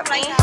about me.